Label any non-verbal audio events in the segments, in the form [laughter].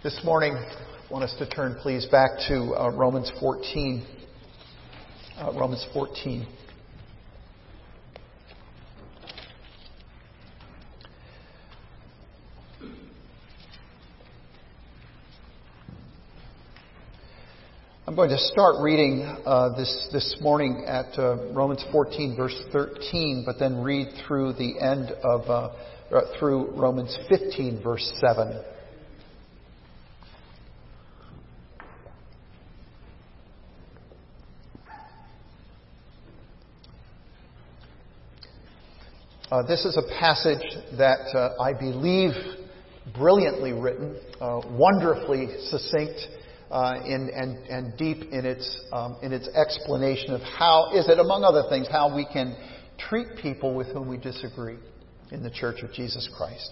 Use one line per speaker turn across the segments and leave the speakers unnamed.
This morning, I want us to turn, please, back to uh, Romans 14. Uh, Romans 14. I'm going to start reading uh, this this morning at uh, Romans 14, verse 13, but then read through the end of uh, uh through Romans 15, verse 7. Uh, this is a passage that uh, I believe brilliantly written, uh, wonderfully succinct, uh, in, and, and, deep in its, um, in its explanation of how is it, among other things, how we can treat people with whom we disagree in the Church of Jesus Christ.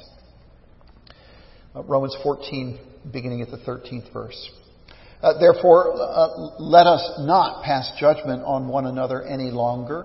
Uh, Romans 14, beginning at the 13th verse. Uh, Therefore, let us not pass judgment on one another any longer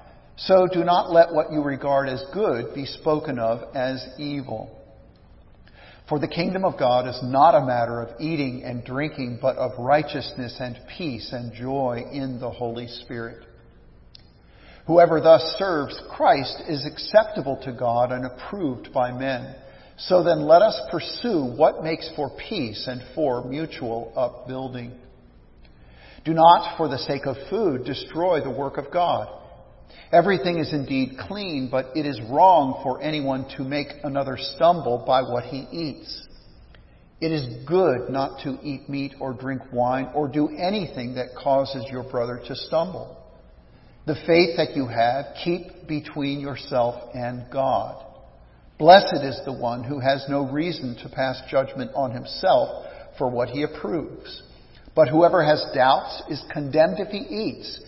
So do not let what you regard as good be spoken of as evil. For the kingdom of God is not a matter of eating and drinking, but of righteousness and peace and joy in the Holy Spirit. Whoever thus serves Christ is acceptable to God and approved by men. So then let us pursue what makes for peace and for mutual upbuilding. Do not, for the sake of food, destroy the work of God. Everything is indeed clean, but it is wrong for anyone to make another stumble by what he eats. It is good not to eat meat or drink wine or do anything that causes your brother to stumble. The faith that you have, keep between yourself and God. Blessed is the one who has no reason to pass judgment on himself for what he approves. But whoever has doubts is condemned if he eats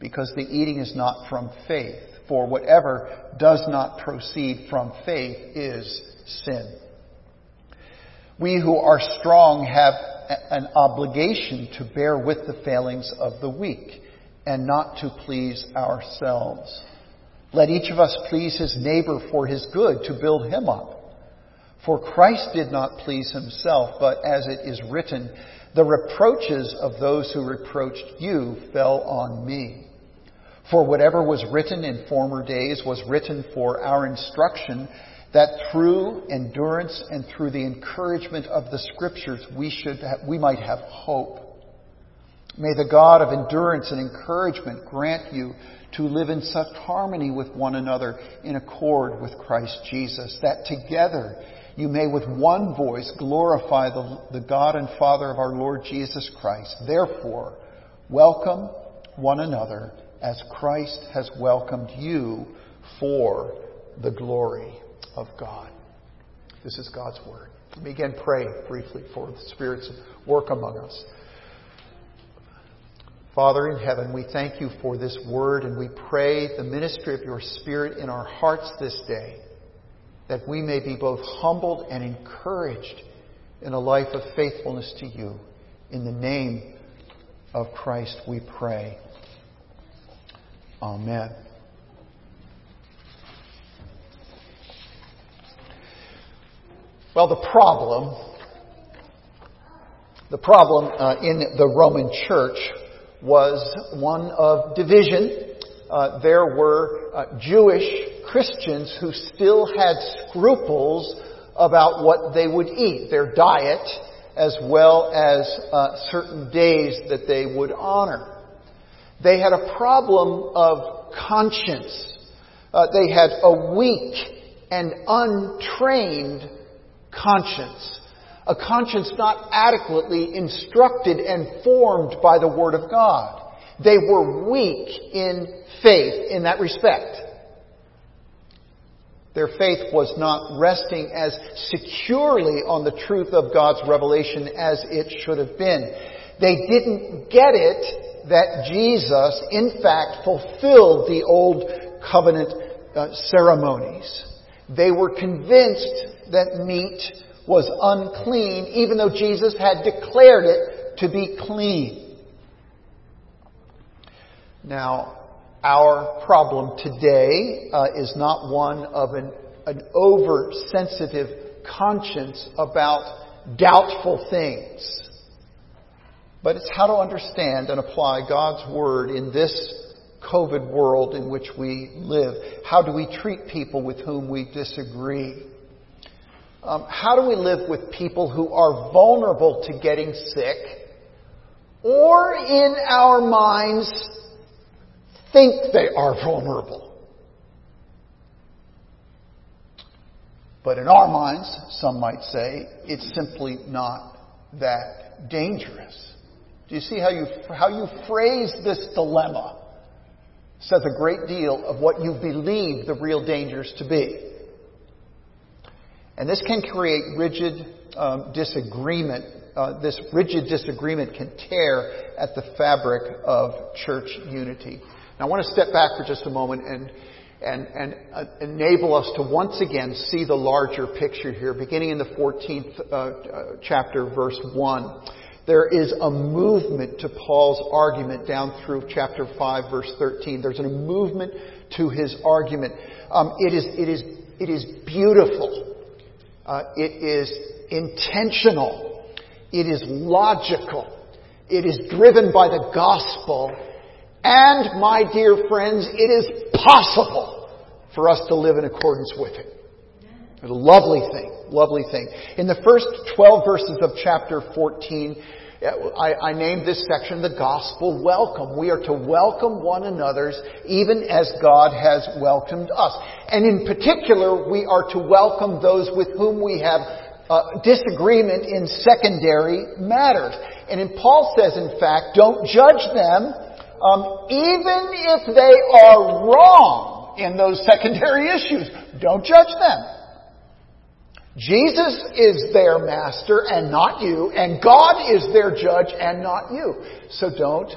because the eating is not from faith. For whatever does not proceed from faith is sin. We who are strong have an obligation to bear with the failings of the weak and not to please ourselves. Let each of us please his neighbor for his good to build him up. For Christ did not please himself, but as it is written, the reproaches of those who reproached you fell on me. For whatever was written in former days was written for our instruction, that through endurance and through the encouragement of the Scriptures we should we might have hope. May the God of endurance and encouragement grant you to live in such harmony with one another in accord with Christ Jesus, that together you may with one voice glorify the, the God and Father of our Lord Jesus Christ. Therefore, welcome one another as Christ has welcomed you for the glory of God. This is God's Word. Let me again pray briefly for the Spirit's work among us. Father in heaven, we thank you for this Word and we pray the ministry of your Spirit in our hearts this day that we may be both humbled and encouraged in a life of faithfulness to you. In the name of Christ we pray. Amen. Well, the problem, the problem uh, in the Roman church was one of division. Uh, there were uh, Jewish Christians who still had scruples about what they would eat, their diet, as well as uh, certain days that they would honor. They had a problem of conscience. Uh, they had a weak and untrained conscience. A conscience not adequately instructed and formed by the Word of God. They were weak in faith in that respect. Their faith was not resting as securely on the truth of God's revelation as it should have been. They didn't get it that Jesus, in fact, fulfilled the old covenant uh, ceremonies. They were convinced that meat was unclean, even though Jesus had declared it to be clean. Now, our problem today uh, is not one of an, an oversensitive conscience about doubtful things, but it's how to understand and apply God's Word in this COVID world in which we live. How do we treat people with whom we disagree? Um, how do we live with people who are vulnerable to getting sick or in our minds think they are vulnerable? But in our minds, some might say, it's simply not that dangerous. Do you see how you, how you phrase this dilemma says a great deal of what you believe the real dangers to be. And this can create rigid um, disagreement. Uh, this rigid disagreement can tear at the fabric of church unity. Now, I want to step back for just a moment and and, and uh, enable us to once again see the larger picture here, beginning in the 14th uh, uh, chapter, verse 1. There is a movement to Paul's argument down through chapter 5, verse 13. There's a movement to his argument. Um, it, is, it, is, it is beautiful. Uh, it is intentional. It is logical. It is driven by the gospel. And, my dear friends, it is possible for us to live in accordance with it. A lovely thing, lovely thing. In the first 12 verses of chapter 14, I, I named this section the gospel welcome. We are to welcome one another's even as God has welcomed us. And in particular, we are to welcome those with whom we have uh, disagreement in secondary matters. And in Paul says, in fact, don't judge them, um, even if they are wrong in those secondary issues. Don't judge them. Jesus is their master and not you, and God is their judge and not you. So don't,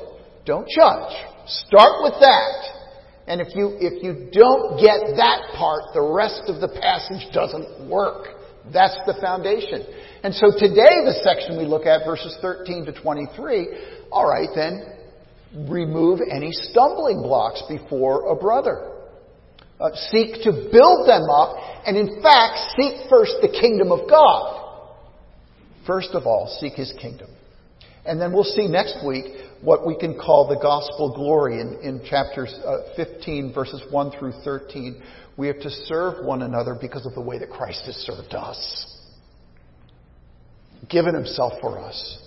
don't judge. Start with that. And if you, if you don't get that part, the rest of the passage doesn't work. That's the foundation. And so today, the section we look at, verses 13 to 23, alright then, remove any stumbling blocks before a brother uh, seek to build them up, and in fact, seek first the kingdom of God. First of all, seek His kingdom. And then we'll see next week what we can call the gospel glory in, in chapters uh, 15, verses 1 through 13. We have to serve one another because of the way that Christ has served us. Given Himself for us.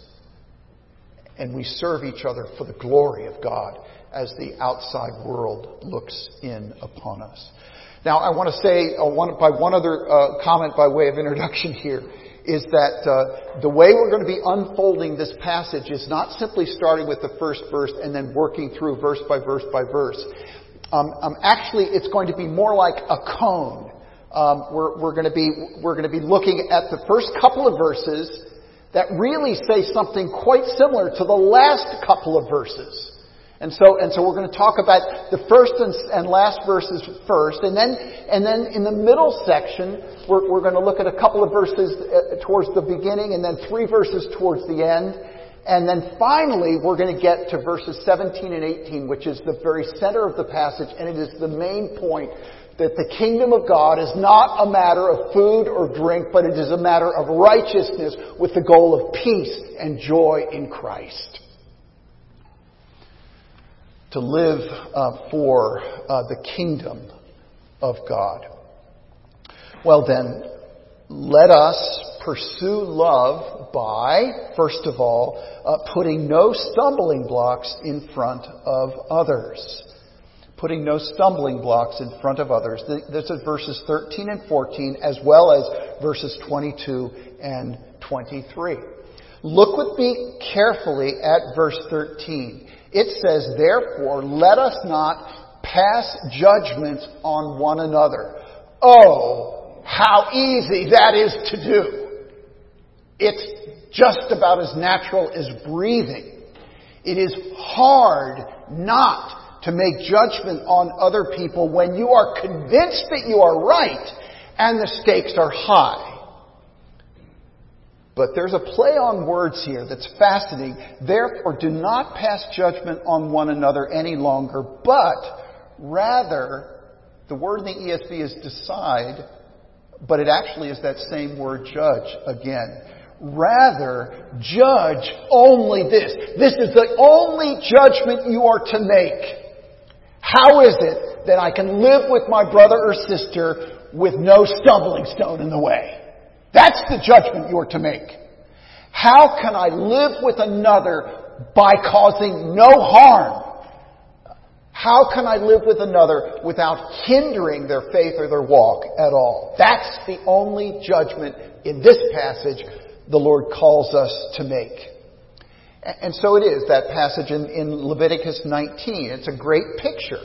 And we serve each other for the glory of God as the outside world looks in upon us. Now, I want to say uh, one, by one other uh, comment by way of introduction here is that uh, the way we're going to be unfolding this passage is not simply starting with the first verse and then working through verse by verse by verse. Um, um, actually, it's going to be more like a cone. Um, we're, we're going to be we're going to be looking at the first couple of verses that really say something quite similar to the last couple of verses. And so, and so we're going to talk about the first and, and last verses first, and then, and then in the middle section, we're, we're going to look at a couple of verses uh, towards the beginning, and then three verses towards the end, and then finally we're going to get to verses 17 and 18, which is the very center of the passage, and it is the main point that the kingdom of God is not a matter of food or drink, but it is a matter of righteousness with the goal of peace and joy in Christ to live uh, for uh, the kingdom of God. Well, then, let us pursue love by, first of all, uh, putting no stumbling blocks in front of others. Putting no stumbling blocks in front of others. This is verses 13 and 14, as well as verses 22 and 23. Look with me carefully at verse 13. It says, therefore, let us not pass judgment on one another. Oh, how easy that is to do. It's just about as natural as breathing. It is hard not to make judgment on other people when you are convinced that you are right and the stakes are high. But there's a play on words here that's fascinating. Therefore, do not pass judgment on one another any longer, but rather, the word in the ESV is decide, but it actually is that same word judge again. Rather, judge only this. This is the only judgment you are to make. How is it that I can live with my brother or sister with no stumbling stone in the way? That's the judgment you're to make. How can I live with another by causing no harm? How can I live with another without hindering their faith or their walk at all? That's the only judgment in this passage the Lord calls us to make. And so it is, that passage in, in Leviticus 19. It's a great picture.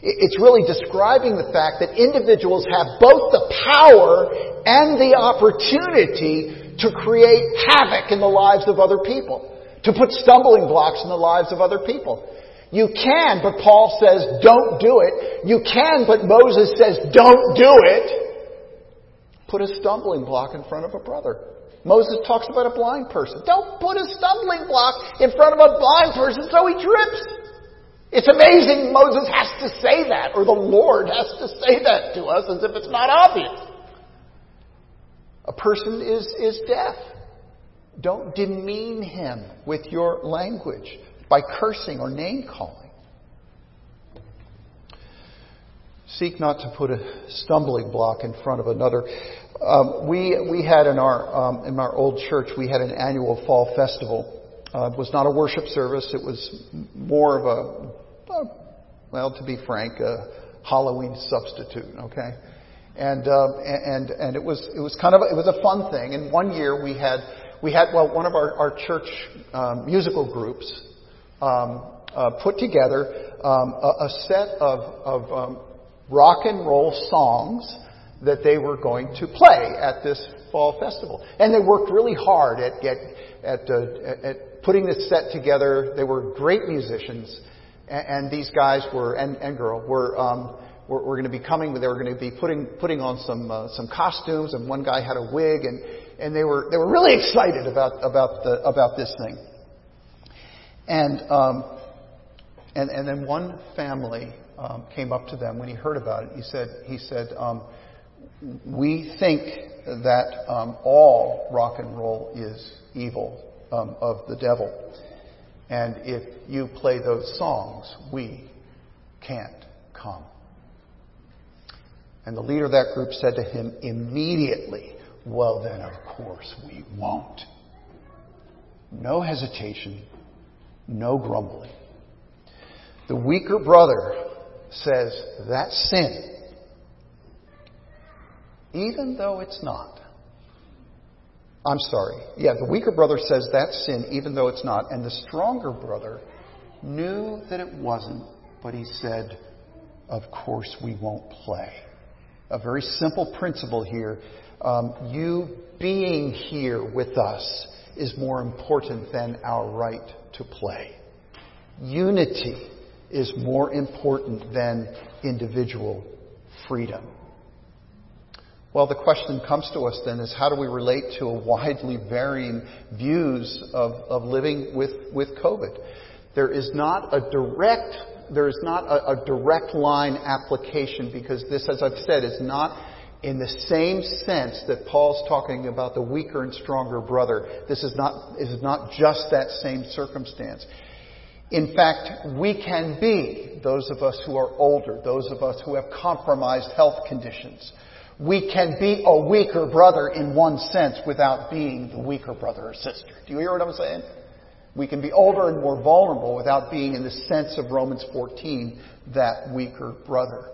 It's really describing the fact that individuals have both the power and the opportunity to create havoc in the lives of other people, to put stumbling blocks in the lives of other people. You can, but Paul says don't do it. You can, but Moses says don't do it. Put a stumbling block in front of a brother. Moses talks about a blind person. Don't put a stumbling block in front of a blind person so he trips. It's amazing Moses has to say that, or the Lord has to say that to us as if it's not obvious. A person is, is deaf. Don't demean him with your language by cursing or name calling. Seek not to put a stumbling block in front of another. Um, we we had in our um, in our old church we had an annual fall festival uh, was not a worship service. It was more of a, a well, to be frank, a Halloween substitute. Okay, and uh, and and it was it was kind of a, it was a fun thing. And one year we had we had well one of our our church um, musical groups um, uh, put together um, a, a, set of of um, rock and roll songs that they were going to play at this fall festival, and they worked really hard at get at, uh, at putting this set together. They were great musicians, and, and these guys were and, and girl were. Um, were, were going to be coming. They were going to be putting putting on some uh, some costumes, and one guy had a wig, and and they were they were really excited about about the about this thing. And um, and and then one family um, came up to them when he heard about it. He said he said um, we think that um, all rock and roll is evil um, of the devil. And if you play those songs, we can't come. And the leader of that group said to him immediately, Well, then, of course, we won't. No hesitation, no grumbling. The weaker brother says, That's sin. Even though it's not. I'm sorry. Yeah, the weaker brother says that's sin, even though it's not. And the stronger brother knew that it wasn't, but he said, Of course, we won't play. A very simple principle here. Um, you being here with us is more important than our right to play. Unity is more important than individual freedom. Well, the question comes to us then is how do we relate to a widely varying views of, of living with, with COVID? There is not a direct, there is not a, a direct line application because this, as I've said, is not in the same sense that Paul's talking about the weaker and stronger brother. This is not, this is not just that same circumstance. In fact, we can be those of us who are older, those of us who have compromised health conditions, we can be a weaker brother in one sense without being the weaker brother or sister. Do you hear what I'm saying? We can be older and more vulnerable without being in the sense of Romans 14, that weaker brother.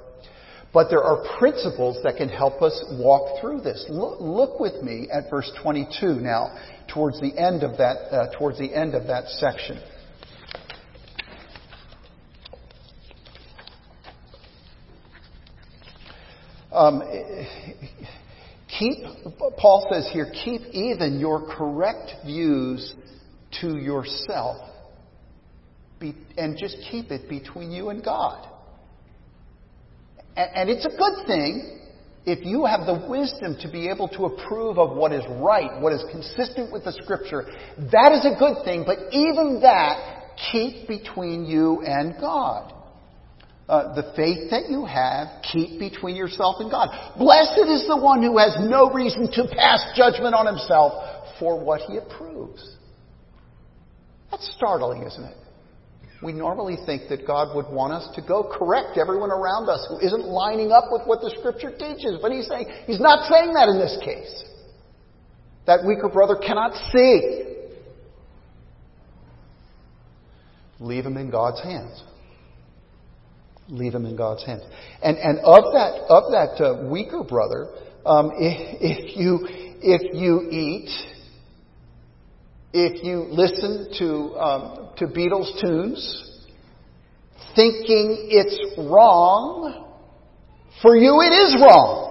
But there are principles that can help us walk through this. Look, look with me at verse 22 now, towards the end of that, uh, towards the end of that section. Um, keep, Paul says here, keep even your correct views to yourself. Be, and just keep it between you and God. And, and it's a good thing if you have the wisdom to be able to approve of what is right, what is consistent with the Scripture. That is a good thing, but even that, keep between you and God. Uh, the faith that you have, keep between yourself and God. Blessed is the one who has no reason to pass judgment on himself for what he approves. That's startling, isn't it? We normally think that God would want us to go correct everyone around us who isn't lining up with what the Scripture teaches. But He's saying, He's not saying that in this case. That weaker brother cannot see. Leave him in God's hands. Leave him in God's hands. And, and of that, of that uh, weaker brother, um, [laughs] if, if, you, if you eat, if you listen to, um, to Beatles tunes, thinking it's wrong, for you it is wrong.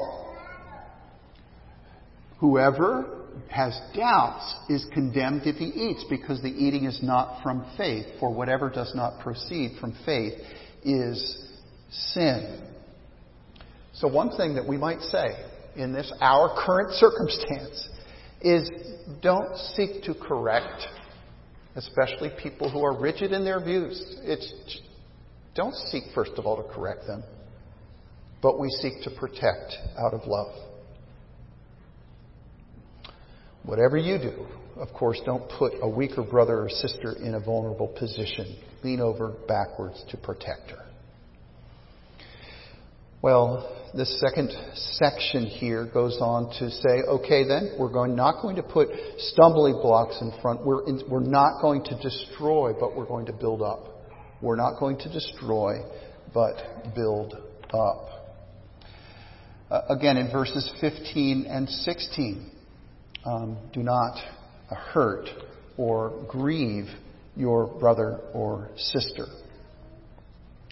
Whoever has doubts is condemned if he eats because the eating is not from faith. For whatever does not proceed from faith is sin. So, one thing that we might say in this, our current circumstance, is don't seek to correct, especially people who are rigid in their views. It's, don't seek, first of all, to correct them, but we seek to protect out of love. Whatever you do, of course, don't put a weaker brother or sister in a vulnerable position. Lean over backwards to protect her. Well, the second section here goes on to say, okay, then we're going, not going to put stumbling blocks in front. We're, in, we're not going to destroy, but we're going to build up. We're not going to destroy, but build up. Uh, again, in verses 15 and 16, um, do not hurt or grieve your brother or sister.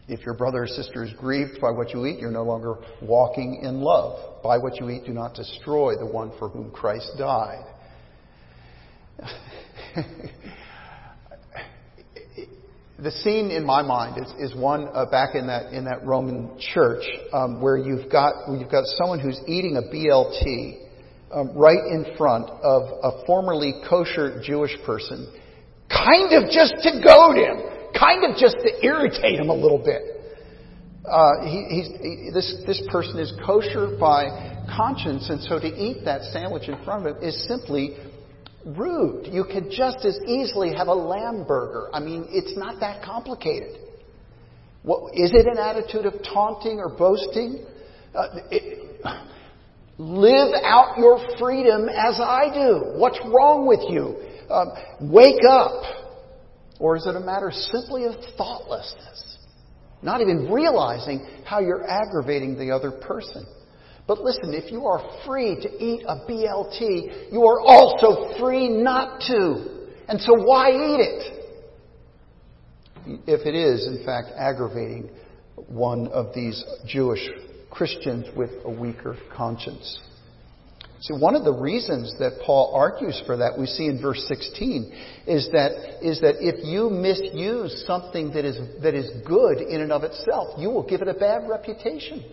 If your brother or sister is grieved by what you eat, you're no longer walking in love. By what you eat, do not destroy the one for whom Christ died. [laughs] the scene in my mind is, is one uh, back in that in that Roman church um, where you've got you've got someone who's eating a BLT um, right in front of a formerly kosher Jewish person, kind of just to goad him, kind of just to irritate him a little bit. Uh, he, he, this, this person is kosher by conscience, and so to eat that sandwich in front of him is simply rude. You could just as easily have a lamb burger. I mean, it's not that complicated. What, is it an attitude of taunting or boasting? Uh, it, Live out your freedom as I do. What's wrong with you? Um, wake up. Or is it a matter simply of thoughtlessness? Not even realizing how you're aggravating the other person. But listen, if you are free to eat a BLT, you are also free not to. And so why eat it? If it is, in fact, aggravating one of these Jewish Christians with a weaker conscience. See, one of the reasons that Paul argues for that, we see in verse 16, is that, is that if you misuse something that is, that is good in and of itself, you will give it a bad reputation.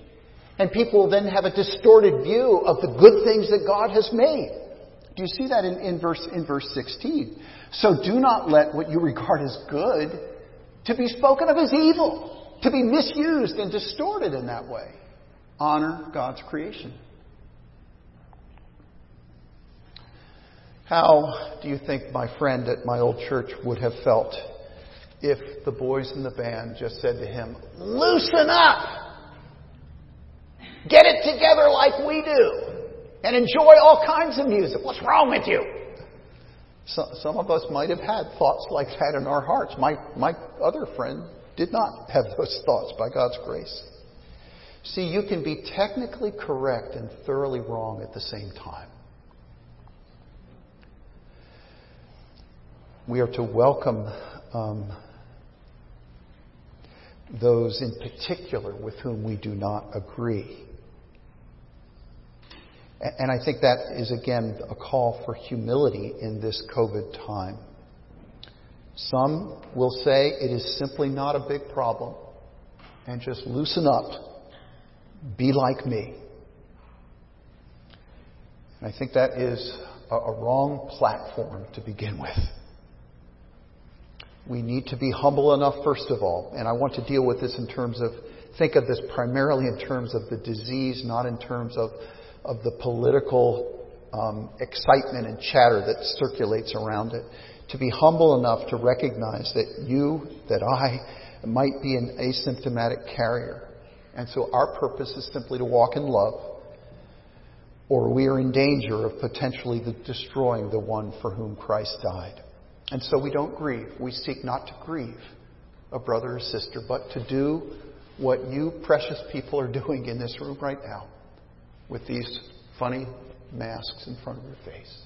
And people will then have a distorted view of the good things that God has made. Do you see that in, in, verse, in verse 16? So do not let what you regard as good to be spoken of as evil, to be misused and distorted in that way. Honor God's creation. How do you think my friend at my old church would have felt if the boys in the band just said to him, Loosen up! Get it together like we do! And enjoy all kinds of music. What's wrong with you? So, some of us might have had thoughts like that in our hearts. My, my other friend did not have those [laughs] thoughts by God's grace. See, you can be technically correct and thoroughly wrong at the same time. We are to welcome um, those in particular with whom we do not agree. And I think that is, again, a call for humility in this COVID time. Some will say it is simply not a big problem and just loosen up. Be like me. And I think that is a, a wrong platform to begin with. We need to be humble enough, first of all, and I want to deal with this in terms of, think of this primarily in terms of the disease, not in terms of, of the political um, excitement and chatter that circulates around it. To be humble enough to recognize that you, that I, might be an asymptomatic carrier. And so our purpose is simply to walk in love, or we are in danger of potentially destroying the one for whom Christ died. And so we don't grieve. We seek not to grieve a brother or sister, but to do what you precious people are [laughs] doing in this room right now with these funny masks in front of your face.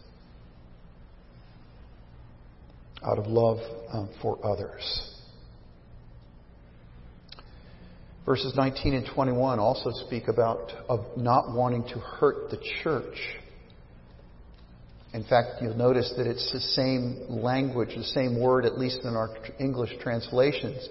Out of love um, for others. Verses 19 and 21 also speak about of not wanting to hurt the church. In fact, you'll notice that it's the same language, the same word, at least in our English translations.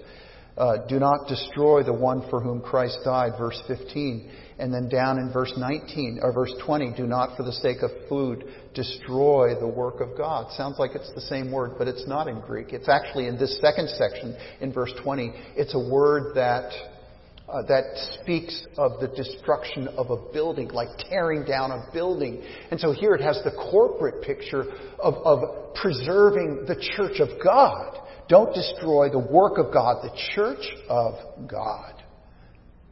Uh, do not destroy the one for whom Christ died, verse 15. And then down in verse 19, or verse 20, do not for the sake of food destroy the work of God. Sounds like it's the same word, but it's not in Greek. It's actually in this second section, in verse 20, it's a word that uh, that speaks of the destruction of a building, like tearing down a building. And so here it has the corporate picture of, of preserving the church of God. Don't destroy the work of God, the church of God.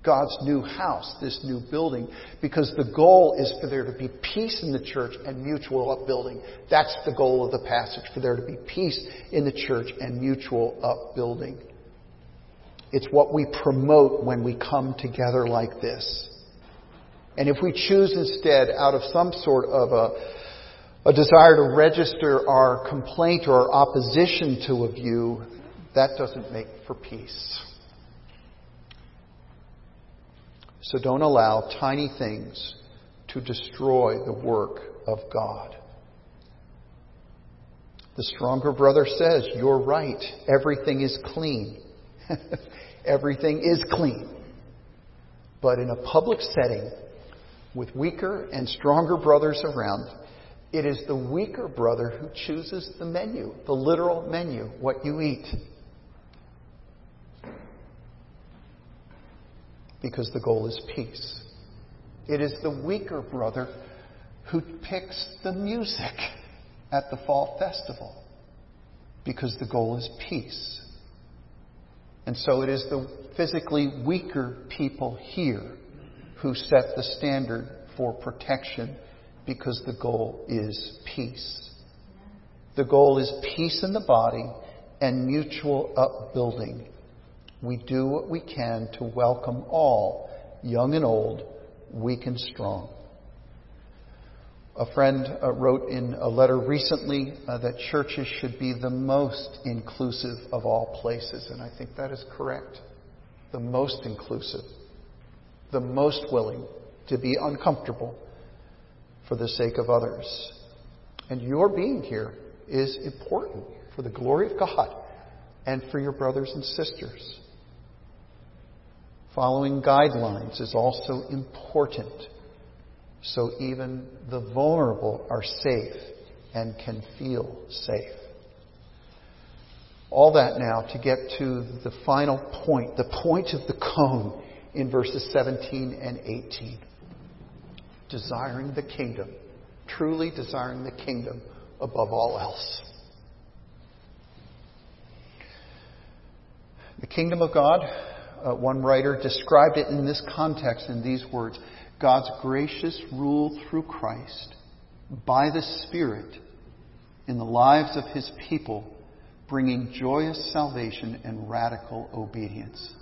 God's new house, this new building, because the goal is for there to be peace in the church and mutual upbuilding. That's the goal of the passage, for there to be peace in the church and mutual upbuilding. It's what we promote when we come together like this. And if we choose instead, out of some sort of a, a desire to register our complaint or our opposition to a view, that doesn't make for peace. So don't allow tiny things to destroy the work of God. The stronger brother says, You're right. Everything is clean. [laughs] everything is clean. But in a public setting, with weaker and stronger brothers around, it is the weaker brother who chooses the menu, the literal menu, what you eat. Because the goal is peace. It is the weaker brother who picks the music at the fall festival. Because the goal is peace. And so it is the physically weaker people here who set the standard for protection because the goal is peace. The goal is peace in the body and mutual upbuilding. We do what we can to welcome all, young and old, weak and strong. A friend uh, wrote in a letter recently uh, that churches should be the most inclusive of all places, and I think that is correct. The most inclusive, the most willing to be uncomfortable for the sake of others. And your being here is important for the glory of God and for your brothers and sisters. Following guidelines is also important so even the vulnerable are safe and can feel safe. All that now to get to the final point, the point of the cone in verses 17 and 18. Desiring the kingdom, truly desiring the kingdom above all else. The kingdom of God, uh, one writer described it in this context in these words God's gracious rule through Christ by the Spirit in the lives of His people, bringing joyous salvation and radical obedience.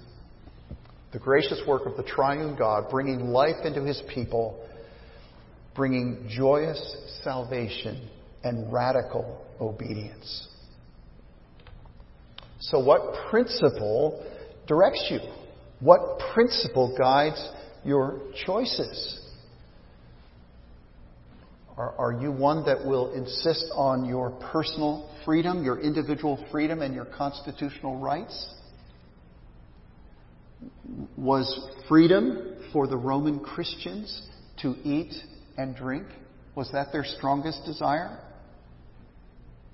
The gracious work of the triune God, bringing life into His people, bringing joyous salvation and radical obedience. So, what principle directs you? What principle guides your choices. Are, are you one that will insist on your personal freedom, your individual freedom, and your constitutional rights? Was freedom for the Roman Christians to eat and drink? Was that their strongest desire?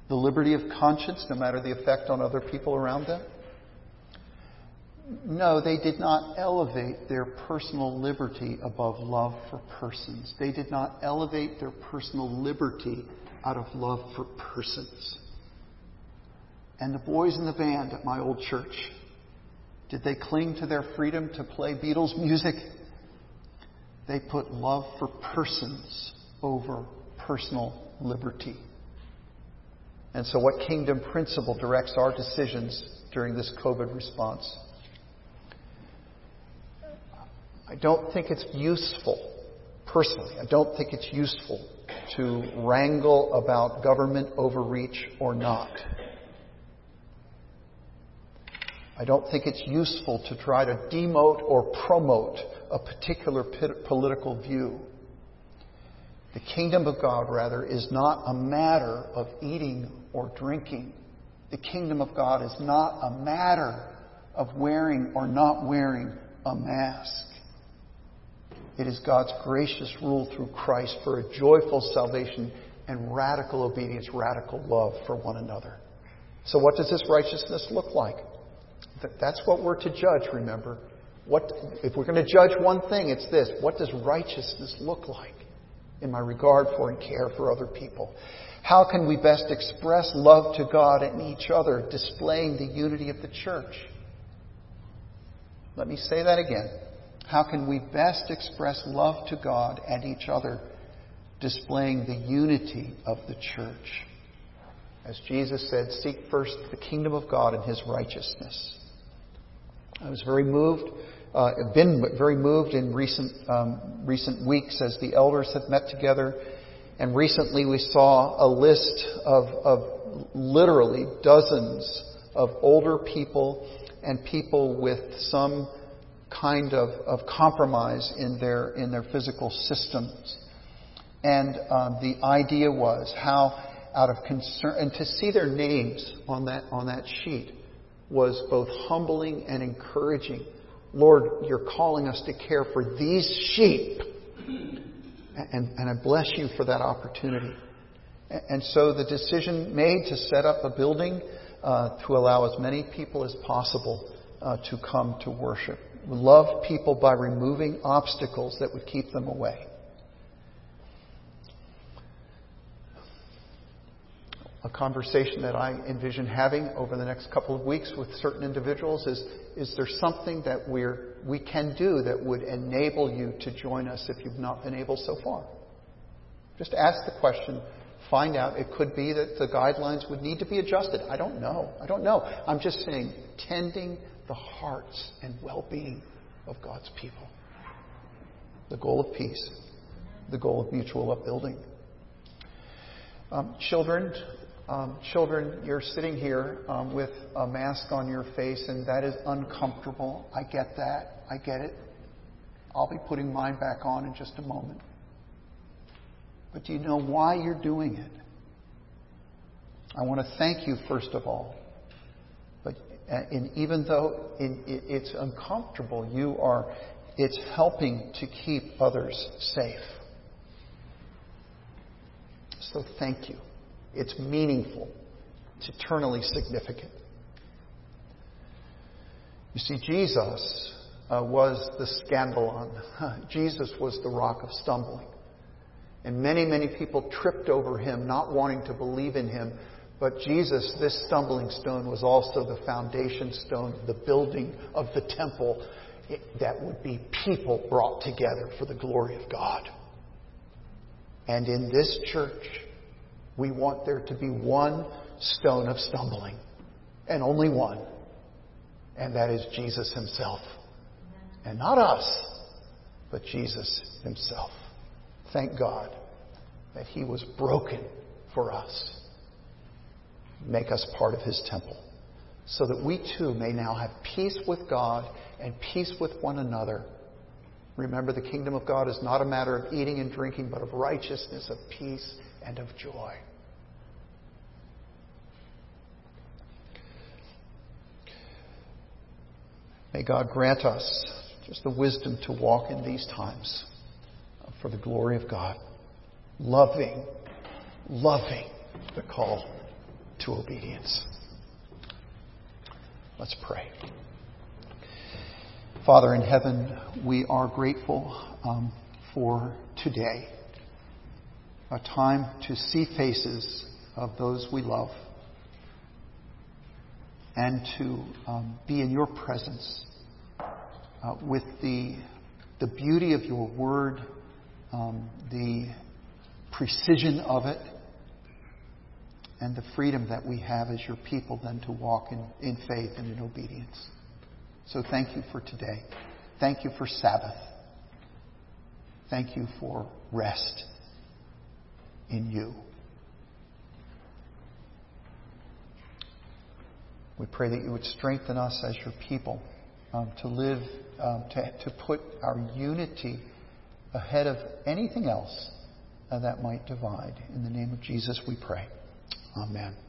The liberty of conscience, no matter the effect on other people around them? No, they did not elevate their personal liberty above love for persons. They did not elevate their personal liberty out of love for persons. And the boys in the band at my old church, did they cling to their freedom to play Beatles music? They put love for persons over personal liberty. And so, what kingdom principle directs our decisions during this COVID response? I don't think it's useful, personally, I don't think it's useful to wrangle about government overreach or not. I don't think it's useful to try to demote or promote a particular political view. The kingdom of God, rather, is not a matter of eating or drinking. The kingdom of God is not a matter of wearing or not wearing a mask. It is God's gracious rule through Christ for a joyful salvation and radical obedience, radical love for one another. So, what does this righteousness look like? That's what we're to judge, remember. What, if we're going to judge one thing, it's this. What does righteousness look like in my regard for and care for other people? How can we best express love to God and each other, displaying the unity of the church? Let me say that again. How can we best express love to God and each other, displaying the unity of the church? As Jesus said, seek first the kingdom of God and his righteousness. I was very moved, uh, been very moved in recent, um, recent weeks as the elders have met together. And recently we saw a list of, of literally dozens of older people and people with some kind of, of compromise in their, in their physical systems. And um, the idea was how, out of concern, and to see their names on that, on that sheet was both humbling and encouraging. Lord, you're calling us to care for these sheep. And, and I bless you for that opportunity. And so the decision made to set up a building uh, to allow as many people as possible uh, to come to worship love people by removing obstacles that would keep them away. A conversation that I envision having over the next couple of weeks with certain individuals is is there something that we're, we can do that would enable you to join us if you've not been able so far? Just ask the question, find out. It could be that the guidelines would need to be adjusted. I don't know. I don't know. I'm just saying, tending the hearts and well being of God's people. The goal of peace, the goal of mutual upbuilding. Um, children, um, children, you're sitting here um, with a mask on your face, and that is uncomfortable. I get that. I get it. I'll be putting mine back on in just a moment. But do you know why you're doing it? I want to thank you, first of all, and even though it's uncomfortable, you are, it's helping to keep others safe. So thank you. It's meaningful. It's eternally significant. You see, Jesus uh, was the scandalon. [laughs] Jesus was the rock of stumbling. And many, many people tripped over him, not wanting to believe in him but Jesus, this stumbling stone, was also the foundation stone, of the building of the temple that would be people brought together for the glory of God. And in this church, we want there to be one stone of stumbling, and only one, and that is Jesus Himself. And not us, but Jesus Himself. Thank God that He was broken for us make us part of his temple, so that we too may now have peace with God and peace with one another Remember, the kingdom of God is not a matter of eating and drinking, but of righteousness, of peace, and of joy. May God grant us just the wisdom to walk in these times for the glory of God, loving, loving the call to obedience. Let's pray. Father in heaven, we are grateful um, for today, a time to see faces of those we love and to um, be in your presence uh, with the, the beauty of your word, um, the precision of it, and the freedom that we have as your people then to walk in, in faith and in obedience. So thank you for today. Thank you for Sabbath. Thank you for rest in you. We pray that you would strengthen us as your people um, to live, um, to, to put our unity ahead of anything else uh, that might divide. In the name of Jesus, we pray. Amen.